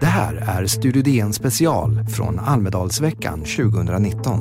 Det här är Studio DN special från Almedalsveckan 2019.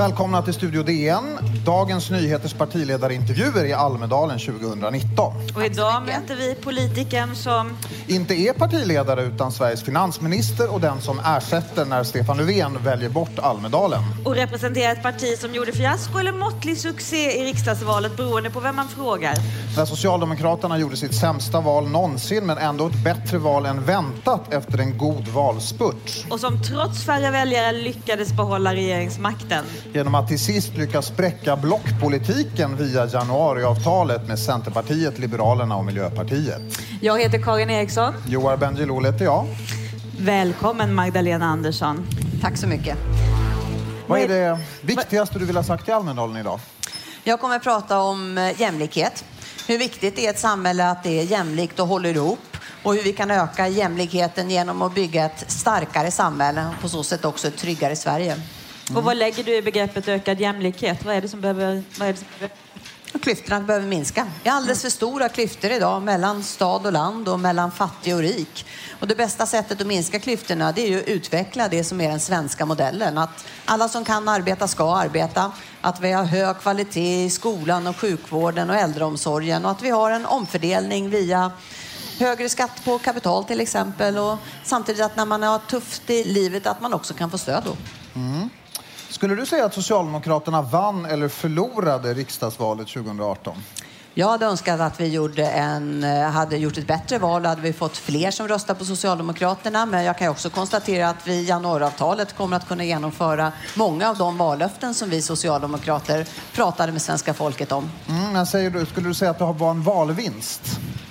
Välkomna till Studio DN. Dagens Nyheters partiledarintervjuer i Almedalen 2019. Och idag möter vi politikern som... Inte är partiledare utan Sveriges finansminister och den som ersätter när Stefan Löfven väljer bort Almedalen. Och representerar ett parti som gjorde fiasko eller måttlig succé i riksdagsvalet beroende på vem man frågar. När Socialdemokraterna gjorde sitt sämsta val någonsin men ändå ett bättre val än väntat efter en god valspurt. Och som trots färre väljare lyckades behålla regeringsmakten. Genom att till sist lyckas spräcka blockpolitiken via januariavtalet med Centerpartiet, Liberalerna och Miljöpartiet. Jag heter Karin Eriksson. Joar Bendjelloul heter jag. Välkommen Magdalena Andersson. Tack så mycket. Vad är det viktigaste du vill ha sagt i Almedalen idag? Jag kommer att prata om eh, jämlikhet. Hur viktigt det är ett samhälle att det är jämlikt och håller ihop och hur vi kan öka jämlikheten genom att bygga ett starkare samhälle och på så sätt också ett tryggare Sverige. Och vad lägger du i begreppet ökad jämlikhet? Vad är det som behöver... Vad är det som behöver... Klyftorna behöver minska. Det är alldeles för stora klyftor idag mellan stad och land och mellan fattig och rik. Och det bästa sättet att minska klyftorna det är ju att utveckla det som är den svenska modellen. Att alla som kan arbeta ska arbeta. Att vi har hög kvalitet i skolan och sjukvården och äldreomsorgen och att vi har en omfördelning via högre skatt på kapital till exempel och samtidigt att när man har tufft i livet att man också kan få stöd då. Skulle du säga att Socialdemokraterna vann eller förlorade riksdagsvalet 2018? Jag hade önskat att vi gjorde en, eh, hade gjort ett bättre val. Då hade vi fått fler som röstar på Socialdemokraterna. Men jag kan också konstatera att vi i januariavtalet kommer att kunna genomföra många av de vallöften som vi socialdemokrater pratade med svenska folket om. Mm, säger du, skulle du säga att det var en valvinst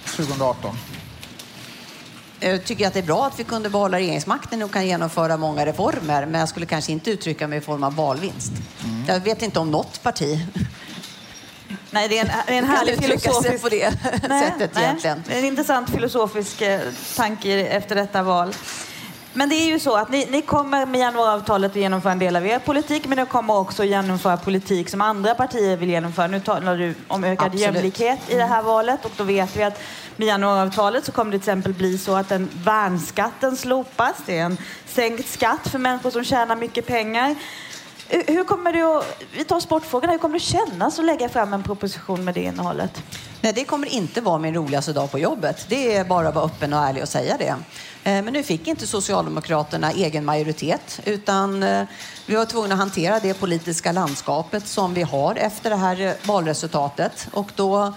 2018? Jag tycker att det är bra att vi kunde behålla regeringsmakten och kan genomföra många reformer. Men jag skulle kanske inte uttrycka mig i form av valvinst. Jag vet inte om något parti Nej, det är en, det är en härlig filosofisk... på det sättet egentligen. Det är en intressant filosofisk eh, tanke efter detta val. Men det är ju så att ni, ni kommer med januariavtalet att genomföra en del av er politik, men ni kommer också att genomföra politik som andra partier vill genomföra. Nu talar du om ökad Absolut. jämlikhet i det här valet och då vet vi att med januariavtalet så kommer det till exempel bli så att den värnskatten slopas. Det är en sänkt skatt för människor som tjänar mycket pengar. Hur kommer det att, vi tar sportfrågorna, hur kommer det kännas att lägga fram en proposition med det innehållet? Nej, det kommer inte vara min roligaste dag på jobbet. Det är bara att vara öppen och ärlig och säga det. Eh, men nu fick inte Socialdemokraterna egen majoritet utan eh, vi var tvungna att hantera det politiska landskapet som vi har efter det här eh, valresultatet. Och då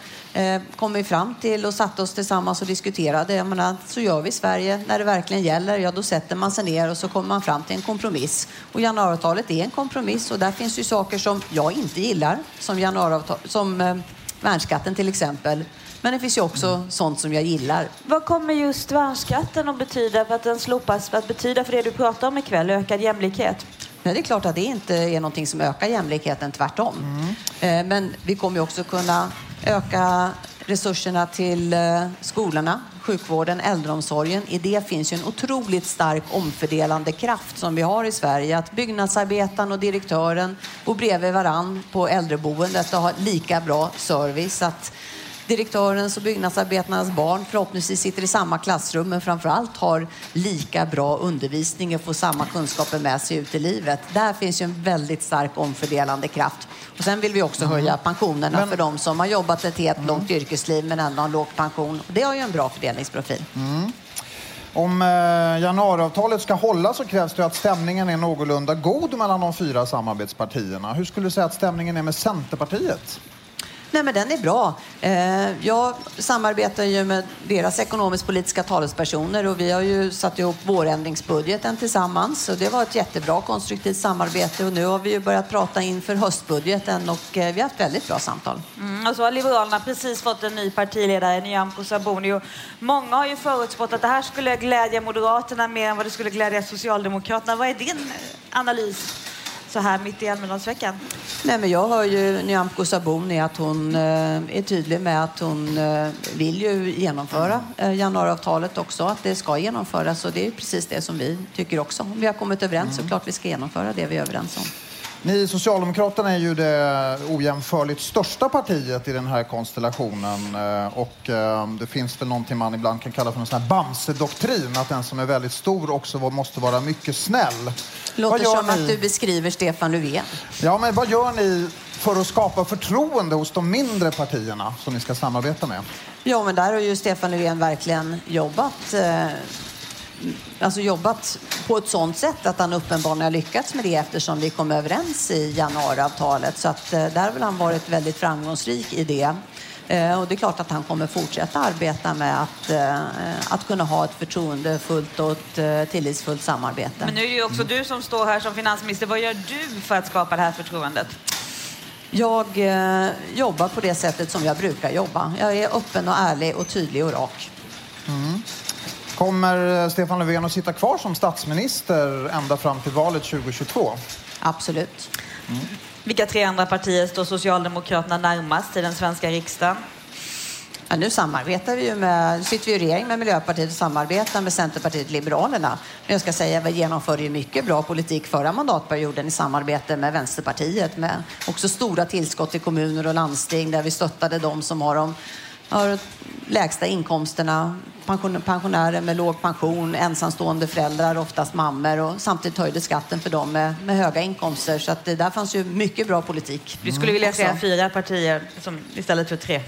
kom vi fram till och satte oss tillsammans och diskuterade. Jag menar, så gör vi i Sverige när det verkligen gäller. Ja, då sätter man sig ner och så kommer man fram till en kompromiss. Och januariavtalet är en kompromiss och där finns ju saker som jag inte gillar, som, januariavtal, som värnskatten till exempel. Men det finns ju också sånt som jag gillar. Vad kommer just värnskatten att betyda för att den slopas, att betyda för det du pratar om ikväll, ökad jämlikhet? Nej, det är klart att det inte är någonting som ökar jämlikheten, tvärtom. Eh, Men vi kommer ju också kunna öka resurserna till eh, skolorna, sjukvården, äldreomsorgen. I det finns ju en otroligt stark omfördelande kraft som vi har i Sverige. Att byggnadsarbetaren och direktören bor bredvid varann på äldreboendet och har lika bra service. Att direktörens och byggnadsarbetarnas barn förhoppningsvis sitter i samma klassrum men framförallt har lika bra undervisning och får samma kunskaper med sig ut i livet. Där finns ju en väldigt stark omfördelande kraft. Och sen vill vi också höja pensionerna Men- för de som har jobbat ett helt långt yrkesliv men ändå har en låg pension. Och det har ju en bra fördelningsprofil. Om eh, januariavtalet ska hålla så krävs det att stämningen är någorlunda god mellan de fyra samarbetspartierna. Hur skulle du säga att stämningen är med Centerpartiet? Nej, men den är bra. Eh, Jag samarbetar ju med deras ekonomisk-politiska talespersoner och vi har ju satt ihop vårändringsbudgeten tillsammans. Så det var ett jättebra konstruktivt samarbete och nu har vi ju börjat prata inför höstbudgeten och eh, vi har haft väldigt bra samtal. Mm, och så har Liberalerna precis fått en ny partiledare, Nyamko Sabuni. Och många har ju förutspått att det här skulle glädja Moderaterna mer än vad det skulle glädja Socialdemokraterna. Vad är din eh, analys? Så här mitt i Almedalsveckan? Nej, men jag hör ju Nyamko Sabuni att hon eh, är tydlig med att hon eh, vill ju genomföra eh, januariavtalet också, att det ska genomföras och det är precis det som vi tycker också. Om vi har kommit överens så klart vi ska genomföra det vi är överens om. Ni Socialdemokraterna är ju det ojämförligt största partiet i den här konstellationen. Eh, och eh, det finns väl någonting man ibland kan kalla för en sån här Bamse-doktrin, att den som är väldigt stor också måste vara mycket snäll. Låter som ni? att du beskriver Stefan Löfven. Ja, men vad gör ni för att skapa förtroende hos de mindre partierna som ni ska samarbeta med? Ja, men där har ju Stefan Löfven verkligen jobbat eh, alltså jobbat på ett sådant sätt att han uppenbarligen har lyckats med det eftersom vi kom överens i januariavtalet. Så att, eh, där har väl han varit väldigt framgångsrik i det. Eh, och det är klart att han kommer fortsätta arbeta med att, eh, att kunna ha ett förtroendefullt och ett tillitsfullt samarbete. Men nu är det ju också du som står här som finansminister. Vad gör du för att skapa det här förtroendet? Jag jobbar på det sättet som jag brukar jobba. Jag är öppen och ärlig och tydlig och rak. Mm. Kommer Stefan Löfven att sitta kvar som statsminister ända fram till valet 2022? Absolut. Mm. Vilka tre andra partier står Socialdemokraterna närmast i den svenska riksdagen? Ja, nu samarbetar vi ju med, sitter vi i regering med Miljöpartiet och samarbetar med Centerpartiet och Liberalerna. Men jag ska säga att vi genomförde ju mycket bra politik förra mandatperioden i samarbete med Vänsterpartiet med också stora tillskott till kommuner och landsting där vi stöttade de som har de har lägsta inkomsterna, pensionärer med låg pension, ensamstående föräldrar, oftast mammor och samtidigt höjde skatten för dem med, med höga inkomster. Så att det där fanns ju mycket bra politik. Du skulle vilja säga fyra partier som, istället för tre?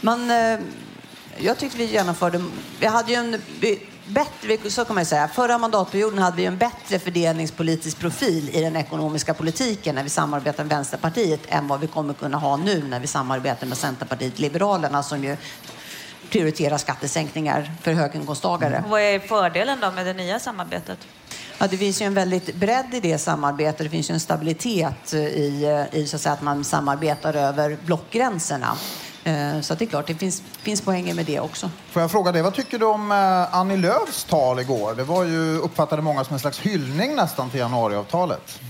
Man, eh, jag tyckte vi genomförde... Vi hade ju en bättre, så kan man säga. Förra mandatperioden hade vi en bättre fördelningspolitisk profil i den ekonomiska politiken när vi samarbetade med Vänsterpartiet än vad vi kommer kunna ha nu när vi samarbetar med Centerpartiet Liberalerna som ju prioriterar skattesänkningar för höginkomsttagare. Mm. Vad är fördelen då med det nya samarbetet? Ja, det finns ju en väldigt bredd i det samarbetet. Det finns ju en stabilitet i, i så att, säga, att man samarbetar över blockgränserna. Eh, så det är klart, det finns, finns poänger med det också. Får jag fråga dig, vad tycker du om eh, Annie Lööfs tal igår? Det var ju, uppfattade många som en slags hyllning nästan till januariavtalet.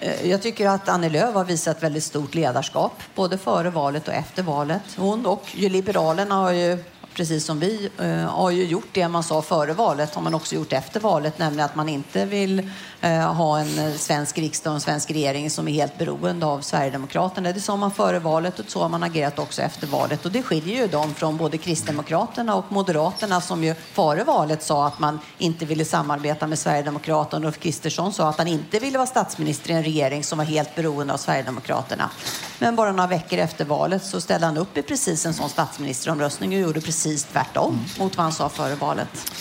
Eh, jag tycker att Annie Lööf har visat väldigt stort ledarskap, både före valet och efter valet. Hon och Liberalerna har ju precis som vi, eh, har ju gjort det man sa före valet, har man också gjort efter valet, nämligen att man inte vill eh, ha en svensk riksdag och en svensk regering som är helt beroende av Sverigedemokraterna. Det sa man före valet och så har man agerat också efter valet. Och det skiljer ju dem från både Kristdemokraterna och Moderaterna som ju före valet sa att man inte ville samarbeta med Sverigedemokraterna. Ulf Kristersson sa att han inte ville vara statsminister i en regering som var helt beroende av Sverigedemokraterna. Men bara några veckor efter valet så ställde han upp i precis en sån statsministeromröstning och gjorde precis tvärtom mm. mot vad han sa före valet.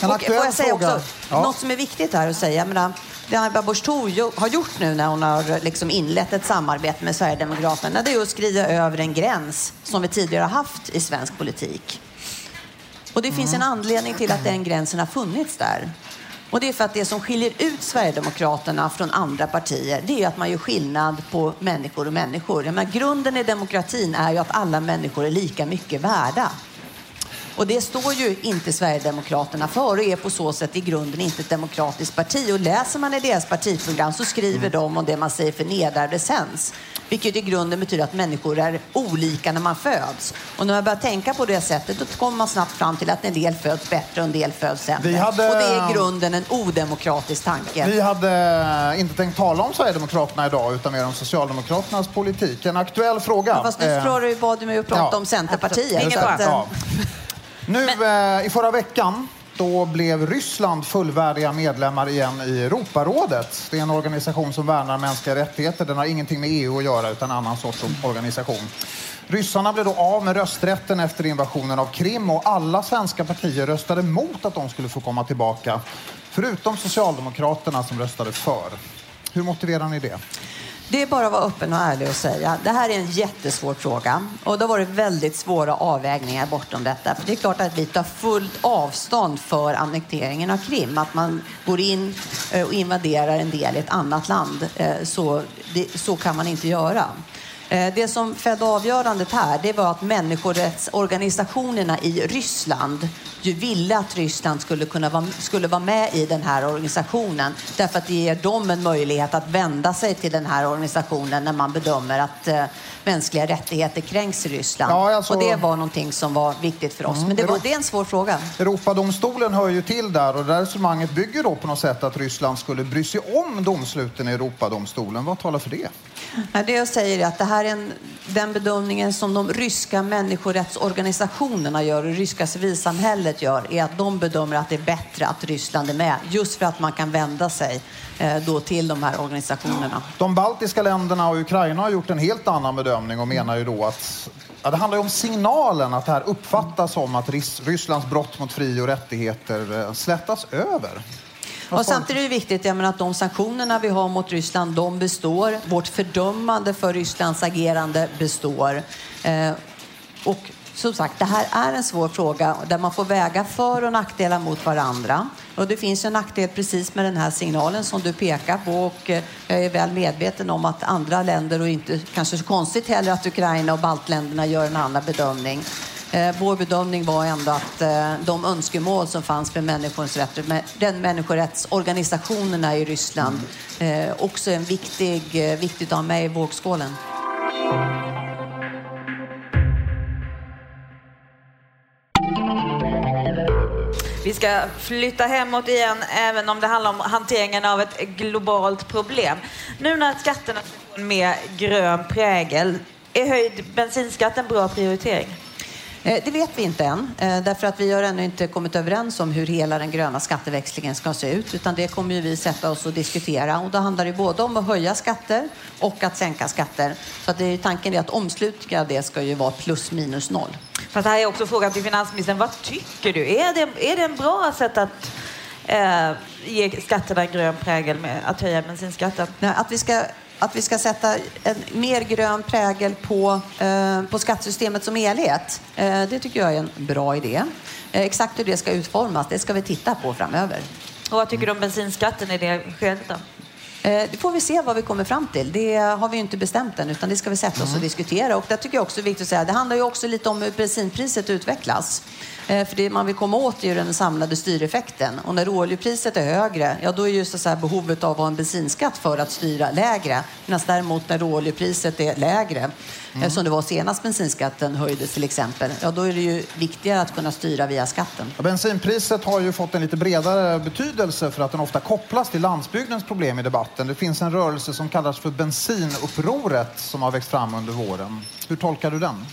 En och får jag säga också, ja. något som är viktigt här att säga, jag menar, det Anna Busch har gjort nu när hon har liksom inlett ett samarbete med Sverigedemokraterna, det är att skriva över en gräns som vi tidigare har haft i svensk politik. Och det finns en mm. anledning till att den gränsen har funnits där. Och det är för att det som skiljer ut Sverigedemokraterna från andra partier, det är att man gör skillnad på människor och människor. Menar, grunden i demokratin är ju att alla människor är lika mycket värda. Och det står ju inte Sverigedemokraterna för och är på så sätt i grunden inte ett demokratiskt parti. Och läser man i deras partiprogram så skriver mm. de om det man säger för nedärvd essens. Vilket i grunden betyder att människor är olika när man föds. Och när man börjar tänka på det sättet då kommer man snabbt fram till att en del föds bättre och en del föds sämre. Hade... Och det är i grunden en odemokratisk tanke. Vi hade inte tänkt tala om Sverigedemokraterna idag utan mer om Socialdemokraternas politik. En aktuell fråga. Ja, fast nu eh... bad du mig att prata ja. om Centerpartiet. Ingen fara. Ja. Nu Men... eh, i förra veckan då blev Ryssland fullvärdiga medlemmar igen i Europarådet. Det är en organisation som värnar mänskliga rättigheter. Den har ingenting med EU att göra utan en annan sorts organisation. Ryssarna blev då av med rösträtten efter invasionen av Krim och alla svenska partier röstade mot att de skulle få komma tillbaka. Förutom Socialdemokraterna som röstade för. Hur motiverar ni det? Det är bara att vara öppen och ärlig och säga. Det här är en jättesvår fråga och det har varit väldigt svåra avvägningar bortom detta. För det är klart att vi tar fullt avstånd för annekteringen av Krim. Att man går in eh, och invaderar en del i ett annat land. Eh, så, det, så kan man inte göra. Eh, det som fällde avgörandet här, det var att människorättsorganisationerna i Ryssland ju ville att Ryssland skulle kunna vara, skulle vara med i den här organisationen. Därför att det ger dem en möjlighet att vända sig till den här organisationen när man bedömer att eh, mänskliga rättigheter kränks i Ryssland. Ja, alltså... Och det var någonting som var viktigt för oss. Mm, Men det, var, det är en svår fråga. Europadomstolen hör ju till där och det resonemanget bygger då på något sätt att Ryssland skulle bry sig om domsluten i Europadomstolen. Vad talar för det? Det jag säger är att det här är en, den bedömningen som de ryska människorättsorganisationerna gör och ryska civilsamhället gör är att de bedömer att det är bättre att Ryssland är med just för att man kan vända sig eh, då till de här organisationerna. De baltiska länderna och Ukraina har gjort en helt annan bedömning och menar ju då att ja, det handlar om signalen att det här uppfattas som att Rysslands brott mot fri och rättigheter eh, slätas över. Och samtidigt är det viktigt menar, att de sanktionerna vi har mot Ryssland, de består. Vårt fördömande för Rysslands agerande består. Eh, och som sagt, det här är en svår fråga där man får väga för och nackdelar mot varandra. Och det finns en nackdel precis med den här signalen som du pekar på och eh, jag är väl medveten om att andra länder och inte kanske så konstigt heller att Ukraina och baltländerna gör en annan bedömning. Eh, vår bedömning var ändå att eh, de önskemål som fanns för den människorättsorganisationerna i Ryssland också är en viktig, viktigt att ha med i vågskålen. Vi ska flytta hemåt igen, även om det handlar om hanteringen av ett globalt problem. Nu när skatterna får en mer grön prägel, är höjd bensinskatt en bra prioritering? Eh, det vet vi inte än, eh, därför att vi har ännu inte kommit överens om hur hela den gröna skatteväxlingen ska se ut, utan det kommer vi sätta oss och diskutera. Och då handlar det både om att höja skatter och att sänka skatter. Så att det är, tanken är att omslutningen av det ska ju vara plus minus noll. Fast här är också frågan till finansministern, vad tycker du? Är det, är det en bra sätt att eh, ge skatterna en grön prägel med att höja bensinskatten? Nej, att vi ska att vi ska sätta en mer grön prägel på, eh, på skattesystemet som helhet. Eh, det tycker jag är en bra idé. Eh, exakt hur det ska utformas, det ska vi titta på framöver. Och vad tycker du om bensinskatten i det skedet då? Eh, det får vi se vad vi kommer fram till. Det har vi inte bestämt än, utan det ska vi sätta oss och mm. diskutera. Och det tycker jag också är viktigt att säga. Det handlar ju också lite om hur bensinpriset utvecklas. Eh, för det man vill komma åt är ju den samlade styreffekten. Och när råoljepriset är högre, ja då är ju så behovet av att ha en bensinskatt för att styra lägre. Medan däremot när råoljepriset är lägre, mm. som det var senast bensinskatten höjdes till exempel, ja då är det ju viktigare att kunna styra via skatten. Ja, bensinpriset har ju fått en lite bredare betydelse för att den ofta kopplas till landsbygdens problem i debatten. Det finns en rörelse som kallas för bensinupproret som har växt fram under våren. Hur tolkar du den?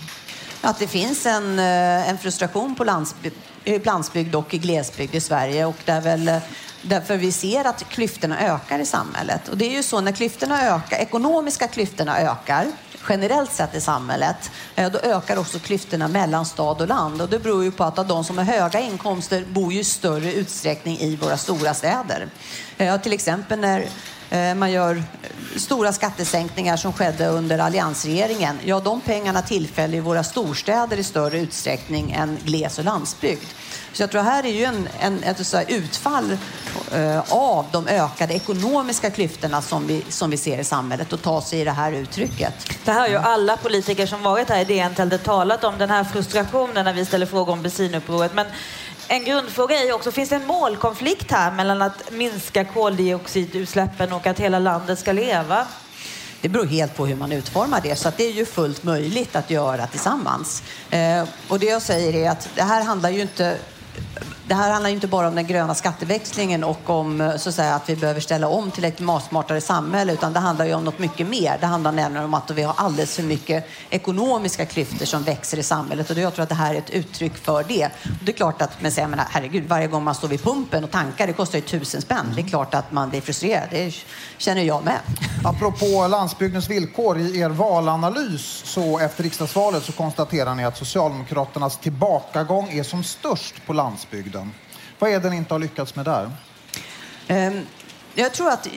att det finns en, eh, en frustration på landsbygd, eh, landsbygd och i glesbygd i Sverige och där väl eh, Därför vi ser att klyftorna ökar i samhället. Och det är ju så när klyftorna ökar, ekonomiska klyftorna ökar generellt sett i samhället, då ökar också klyftorna mellan stad och land. Och det beror ju på att de som har höga inkomster bor ju i större utsträckning i våra stora städer. Till exempel när Eh, man gör eh, stora skattesänkningar som skedde under alliansregeringen. Ja, de pengarna tillfäller i våra storstäder i större utsträckning än gles och landsbygd. Så jag tror här är ju en, en, ett utfall eh, av de ökade ekonomiska klyftorna som vi, som vi ser i samhället och ta sig i det här uttrycket. Det här har ju alla politiker som varit här i DN Tältet talat om, den här frustrationen när vi ställer frågor om bensinupproret. Men en grundfråga är ju också, finns det en målkonflikt här mellan att minska koldioxidutsläppen och att hela landet ska leva? Det beror helt på hur man utformar det, så att det är ju fullt möjligt att göra tillsammans. Eh, och det jag säger är att det här handlar ju inte det här handlar ju inte bara om den gröna skatteväxlingen och om så att, säga, att vi behöver ställa om till ett klimatsmartare samhälle, utan det handlar ju om något mycket mer. Det handlar nämligen om att vi har alldeles för mycket ekonomiska klyftor som växer i samhället och jag tror att det här är ett uttryck för det. Och det är klart att, men säger man, herregud, varje gång man står vid pumpen och tankar, det kostar ju tusen spänn. Det är klart att man blir frustrerad. Det känner jag med. Apropå landsbygdens villkor, i er valanalys så efter riksdagsvalet så konstaterar ni att Socialdemokraternas tillbakagång är som störst på landsbygden tiden. Vad är det ni inte har lyckats med där? Um. Jag tror att,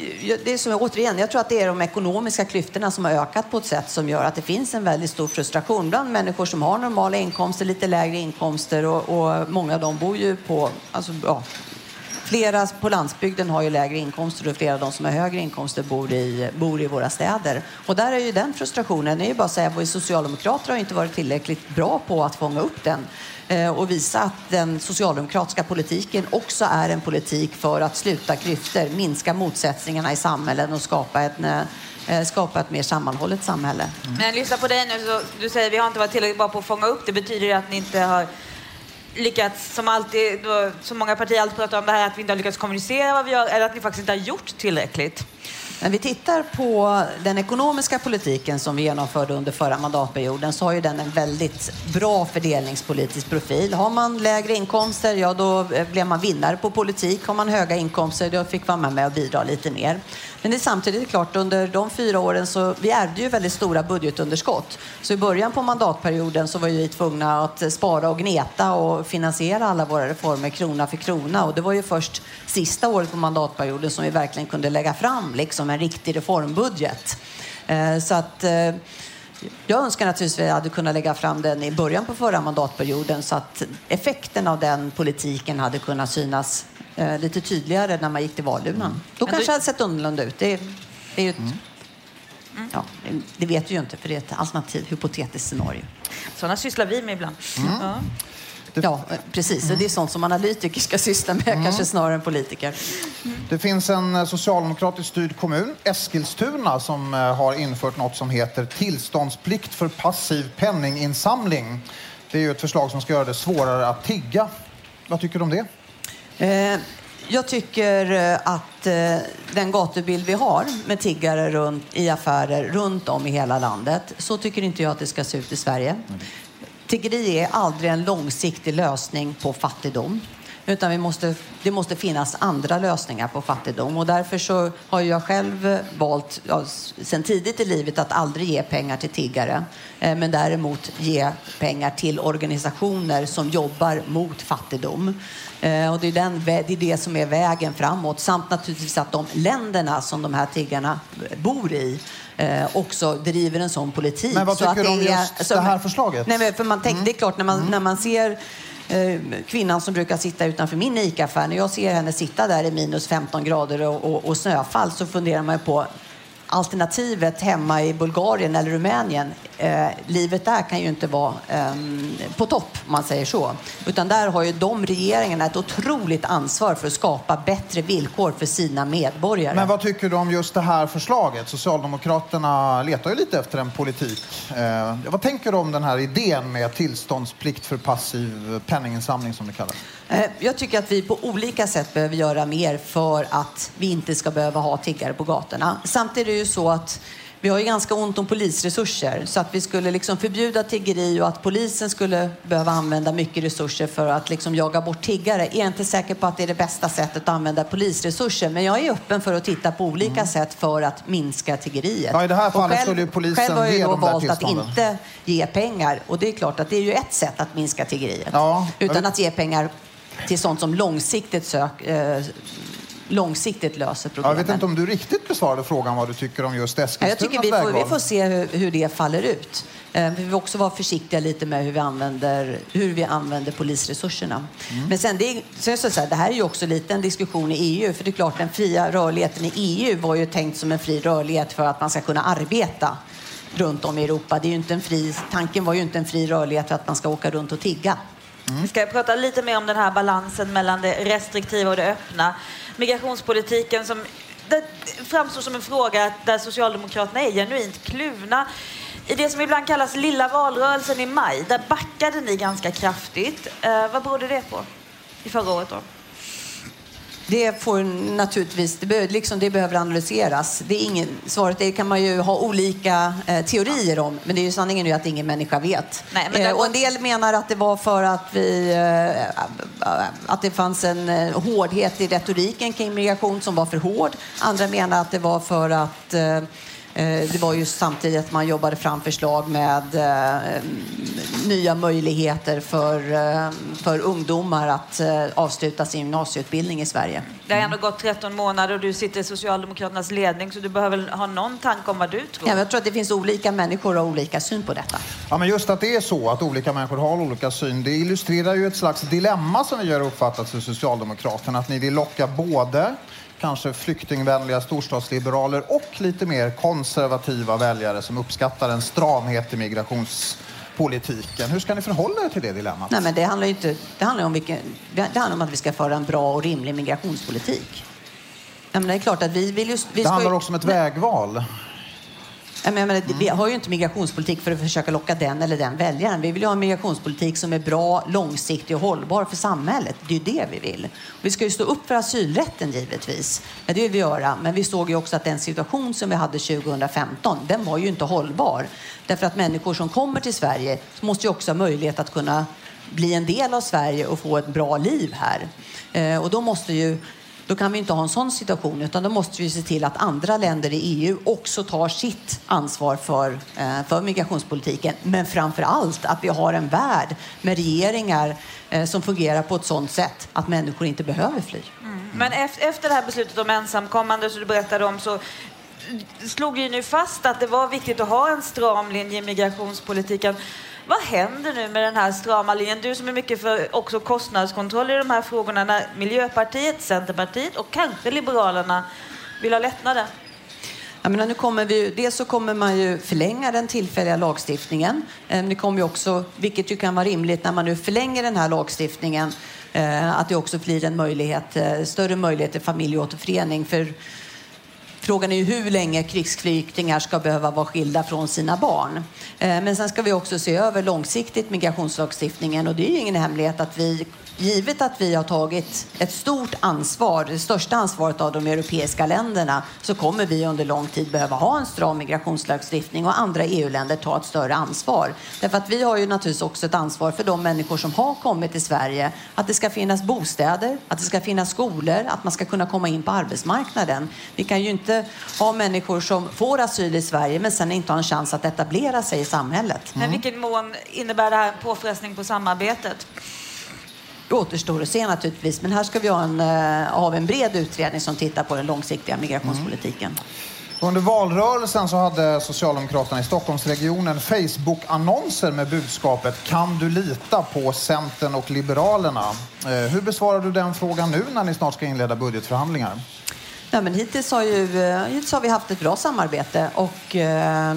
det är som, återigen, jag tror att det är de ekonomiska klyftorna som har ökat på ett sätt som gör att det finns en väldigt stor frustration bland människor som har normala inkomster, lite lägre inkomster och, och många av dem bor ju på, alltså, ja, flera på landsbygden har ju lägre inkomster och flera av de som har högre inkomster bor i, bor i våra städer. Och där är ju den frustrationen, det är ju bara att säga att vi socialdemokrater har inte varit tillräckligt bra på att fånga upp den Eh, och visa att den socialdemokratiska politiken också är en politik för att sluta klyftor, minska motsättningarna i samhällen och skapa ett, eh, skapa ett mer sammanhållet samhälle. Mm. Men lyssna på dig nu, så du säger att vi har inte varit tillräckligt bra på att fånga upp det. Betyder det att ni inte har lyckats, som, alltid, så som många partier alltid pratar om, det här att vi inte har lyckats kommunicera vad vi gör, eller att ni faktiskt inte har gjort tillräckligt? När vi tittar på den ekonomiska politiken som vi genomförde under förra mandatperioden så har ju den en väldigt bra fördelningspolitisk profil. Har man lägre inkomster, ja då eh, blev man vinnare på politik. Har man höga inkomster, då fick man med och bidra lite mer. Men det är samtidigt klart, under de fyra åren så vi ärvde ju väldigt stora budgetunderskott. Så i början på mandatperioden så var vi tvungna att spara och gneta och finansiera alla våra reformer krona för krona. Och det var ju först sista året på mandatperioden som vi verkligen kunde lägga fram liksom en riktig reformbudget. Eh, så att eh, jag önskar naturligtvis att vi hade kunnat lägga fram den i början på förra mandatperioden så att effekten av den politiken hade kunnat synas eh, lite tydligare när man gick till valurnan. Mm. Då kanske det hade sett annorlunda ut. Det, det, är ju ett, mm. ja, det vet vi ju inte, för det är ett alternativt hypotetiskt scenario. Sådana sysslar vi med ibland. Mm. Ja. Ja, precis. Mm. Det är sånt som analytiker ska syssla med, mm. kanske snarare än politiker. Det finns en eh, socialdemokratiskt styrd kommun, Eskilstuna, som eh, har infört något som heter tillståndsplikt för passiv penninginsamling. Det är ju ett förslag som ska göra det svårare att tigga. Vad tycker du om det? Eh, jag tycker eh, att eh, den gatubild vi har med tiggare runt, i affärer runt om i hela landet, så tycker inte jag att det ska se ut i Sverige. Tiggeri är aldrig en långsiktig lösning på fattigdom. Utan vi måste, det måste finnas andra lösningar på fattigdom. Och därför så har jag själv valt ja, sen tidigt i livet att aldrig ge pengar till tiggare. Eh, men däremot ge pengar till organisationer som jobbar mot fattigdom. Eh, och det är, den, det är det som är vägen framåt. Samt naturligtvis att de länderna som de här tiggarna bor i eh, också driver en sån politik. Men vad tycker du om just alltså, det här förslaget? Nej, för man tänk, mm. Det är klart, när man, mm. när man ser Eh, kvinnan som brukar sitta utanför min ICA-affär, när jag ser henne sitta där i minus 15 grader och, och, och snöfall så funderar man på alternativet hemma i Bulgarien eller Rumänien, eh, livet där kan ju inte vara eh, på topp, om man säger så. Utan där har ju de regeringarna ett otroligt ansvar för att skapa bättre villkor för sina medborgare. Men vad tycker du om just det här förslaget? Socialdemokraterna letar ju lite efter en politik. Eh, vad tänker du om den här idén med tillståndsplikt för passiv penninginsamling som det kallas? Eh, jag tycker att vi på olika sätt behöver göra mer för att vi inte ska behöva ha tiggare på gatorna. Samtidigt är det ju så att vi har ju ganska ont om polisresurser så att vi skulle liksom förbjuda tiggeri och att polisen skulle behöva använda mycket resurser för att liksom jaga bort tiggare. Jag är inte säker på att det är det bästa sättet att använda polisresurser men jag är öppen för att titta på olika mm. sätt för att minska tiggeriet. Ja, I det här fallet själv, skulle ju polisen själv har jag då valt att inte ge pengar och det är klart att det är ju ett sätt att minska tiggeriet. Ja, Utan att ge pengar till sånt som långsiktigt, sök, eh, långsiktigt löser problemen. Jag vet inte om du riktigt besvarade frågan vad du tycker om just Eskilstunas Jag tycker vi får, vi får se hur, hur, det faller ut. Eh, vi vill också vara försiktiga lite med hur vi använder, hur vi använder polisresurserna. Mm. Men sen, det, är, så så här, det här är ju också lite en diskussion i EU. För det är klart, den fria rörligheten i EU var ju tänkt som en fri rörlighet för att man ska kunna arbeta runt om i Europa. Det är ju inte en fri, tanken var ju inte en fri rörlighet för att man ska åka runt och tigga. Mm. Vi ska prata lite mer om den här balansen mellan det restriktiva och det öppna. Migrationspolitiken som det framstår som en fråga där Socialdemokraterna är genuint kluvna. I det som ibland kallas lilla valrörelsen i maj, där backade ni ganska kraftigt. Eh, vad berodde det på i förra året då? Det får naturligtvis, det, be, liksom det behöver analyseras. Det är ingen, svaret det kan man ju ha olika eh, teorier om, men det är ju sanningen är att ingen människa vet. Nej, eh, och en del menar att det var för att, vi, eh, att det fanns en eh, hårdhet i retoriken kring migration som var för hård. Andra menar att det var för att eh, det var ju samtidigt att man jobbade fram förslag med eh, nya möjligheter för, eh, för ungdomar att avsluta sin gymnasieutbildning i Sverige. Det har ändå gått 13 månader och du sitter i Socialdemokraternas ledning så du behöver ha någon tanke om vad du tror. Ja, jag tror att det finns olika människor och olika syn på detta. Ja, men just att det är så att olika människor har olika syn, det illustrerar ju ett slags dilemma som vi har uppfattat för Socialdemokraterna. Att ni vill locka både kanske flyktingvänliga storstadsliberaler och lite mer konservativa väljare som uppskattar en stramhet i migrationspolitiken. Hur ska ni förhålla er till det dilemmat? Nej, men det handlar inte, det handlar om, vilken, det handlar om att vi ska föra en bra och rimlig migrationspolitik. Ja, men det är klart att vi vill just, vi det handlar också om ett vägval. Jag menar, mm. Vi har ju inte migrationspolitik för att försöka locka den eller den väljaren. Vi vill ju ha en migrationspolitik som är bra, långsiktig och hållbar för samhället. Det är ju det vi vill. Vi ska ju stå upp för asylrätten givetvis. Det vill vi göra. Men vi såg ju också att den situation som vi hade 2015, den var ju inte hållbar. Därför att människor som kommer till Sverige måste ju också ha möjlighet att kunna bli en del av Sverige och få ett bra liv här. Eh, och då måste ju då kan vi inte ha en sån situation utan då måste vi se till att andra länder i EU också tar sitt ansvar för, eh, för migrationspolitiken. Men framför allt att vi har en värld med regeringar eh, som fungerar på ett sådant sätt att människor inte behöver fly. Mm. Men efter det här beslutet om ensamkommande som du berättade om så slog ju nu fast att det var viktigt att ha en stram linje i migrationspolitiken. Vad händer nu med den här strama linjen? Du som är mycket för också kostnadskontroll i de här frågorna när Miljöpartiet, Centerpartiet och kanske Liberalerna vill ha lättnader. Jag menar, nu kommer vi, dels så kommer man ju förlänga den tillfälliga lagstiftningen. Eh, det kommer ju också, vilket ju kan vara rimligt när man nu förlänger den här lagstiftningen, eh, att det också blir en möjlighet, eh, större möjlighet till familjeåterförening. För Frågan är ju hur länge krigsflyktingar ska behöva vara skilda från sina barn. Eh, men sen ska vi också se över långsiktigt migrationslagstiftningen och det är ju ingen hemlighet att vi givet att vi har tagit ett stort ansvar, det största ansvaret av de europeiska länderna, så kommer vi under lång tid behöva ha en stram migrationslagstiftning och andra EU-länder ta ett större ansvar. Därför att vi har ju naturligtvis också ett ansvar för de människor som har kommit till Sverige, att det ska finnas bostäder, att det ska finnas skolor, att man ska kunna komma in på arbetsmarknaden. Vi kan ju inte ha människor som får asyl i Sverige men sen inte har en chans att etablera sig i samhället. Men vilken mån innebär det här en påfrestning på samarbetet? Det återstår att se naturligtvis, men här ska vi ha en, ha eh, en bred utredning som tittar på den långsiktiga migrationspolitiken. Mm. Under valrörelsen så hade Socialdemokraterna i Stockholmsregionen Facebook-annonser med budskapet Kan du lita på Centern och Liberalerna? Eh, hur besvarar du den frågan nu när ni snart ska inleda budgetförhandlingar? Ja, men hittills, har ju, eh, hittills har vi haft ett bra samarbete och eh,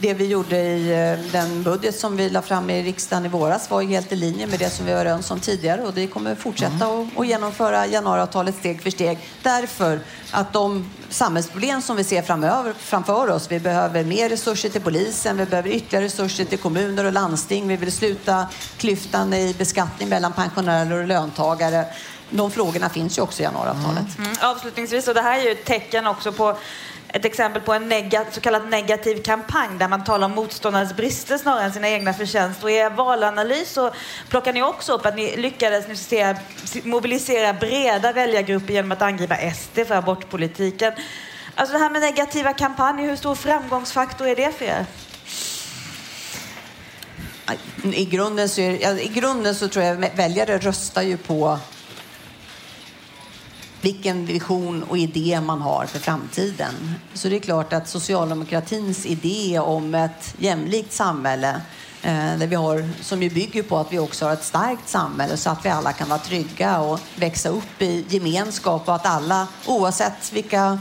det vi gjorde i eh, den budget som vi la fram i riksdagen i våras var helt i linje med det som vi var överens om tidigare och det kommer fortsätta mm. att genomföra januariavtalet steg för steg. Därför att de samhällsproblem som vi ser framöver, framför oss, vi behöver mer resurser till polisen, vi behöver ytterligare resurser till kommuner och landsting, vi vill sluta klyftan i beskattning mellan pensionärer och löntagare. De frågorna finns ju också i januariavtalet. Mm. Mm. Avslutningsvis, och det här är ju ett tecken också på ett exempel på en så kallad negativ kampanj där man talar om motståndarens brister snarare än sina egna förtjänster. Och I er valanalys så plockar ni också upp att ni lyckades ni ser, mobilisera breda väljargrupper genom att angripa SD för abortpolitiken. Alltså det här med negativa kampanjer, hur stor framgångsfaktor är det för er? I grunden, så är, I grunden så tror jag väljare röstar ju på vilken vision och idé man har för framtiden. Så det är klart att socialdemokratins idé om ett jämlikt samhälle eh, där vi har, som ju bygger på att vi också har ett starkt samhälle så att vi alla kan vara trygga och växa upp i gemenskap och att alla oavsett vilka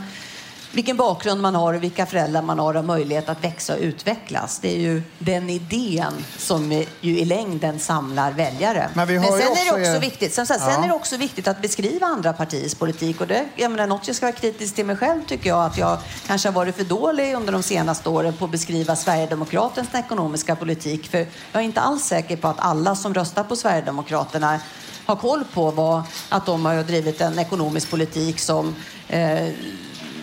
vilken bakgrund man har och vilka föräldrar man har har möjlighet att växa och utvecklas. Det är ju den idén som ju i längden samlar väljare. Men, Men sen, är det också er... viktigt, sen, sen ja. är det också viktigt att beskriva andra partiers politik. Och det, jag menar, något jag ska vara kritisk till mig själv tycker jag att jag kanske har varit för dålig under de senaste åren på att beskriva Sverigedemokraternas ekonomiska politik. För jag är inte alls säker på att alla som röstar på Sverigedemokraterna har koll på vad, att de har drivit en ekonomisk politik som eh,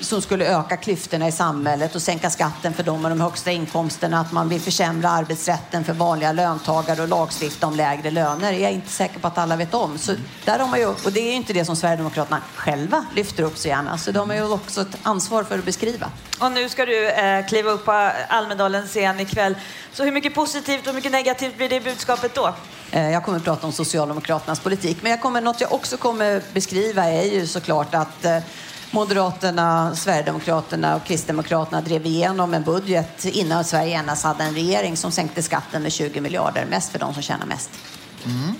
som skulle öka klyftorna i samhället och sänka skatten för de med de högsta inkomsterna, att man vill försämra arbetsrätten för vanliga löntagare och lagstifta om lägre löner. är jag inte säker på att alla vet om. Så där har man ju, och det är ju inte det som Sverigedemokraterna själva lyfter upp så gärna. Så de har ju också ett ansvar för att beskriva. Och nu ska du eh, kliva upp på Almedalens scen ikväll. Så hur mycket positivt och mycket negativt blir det budskapet då? Eh, jag kommer att prata om Socialdemokraternas politik. Men jag kommer, något jag också kommer beskriva är ju såklart att eh, Moderaterna, Sverigedemokraterna och Kristdemokraterna drev igenom en budget innan Sverige endast hade en regering som sänkte skatten med 20 miljarder, mest för de som tjänar mest. Mm.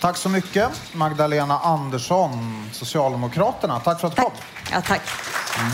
Tack så mycket, Magdalena Andersson, Socialdemokraterna. Tack för att du kom. Ja, tack. Mm.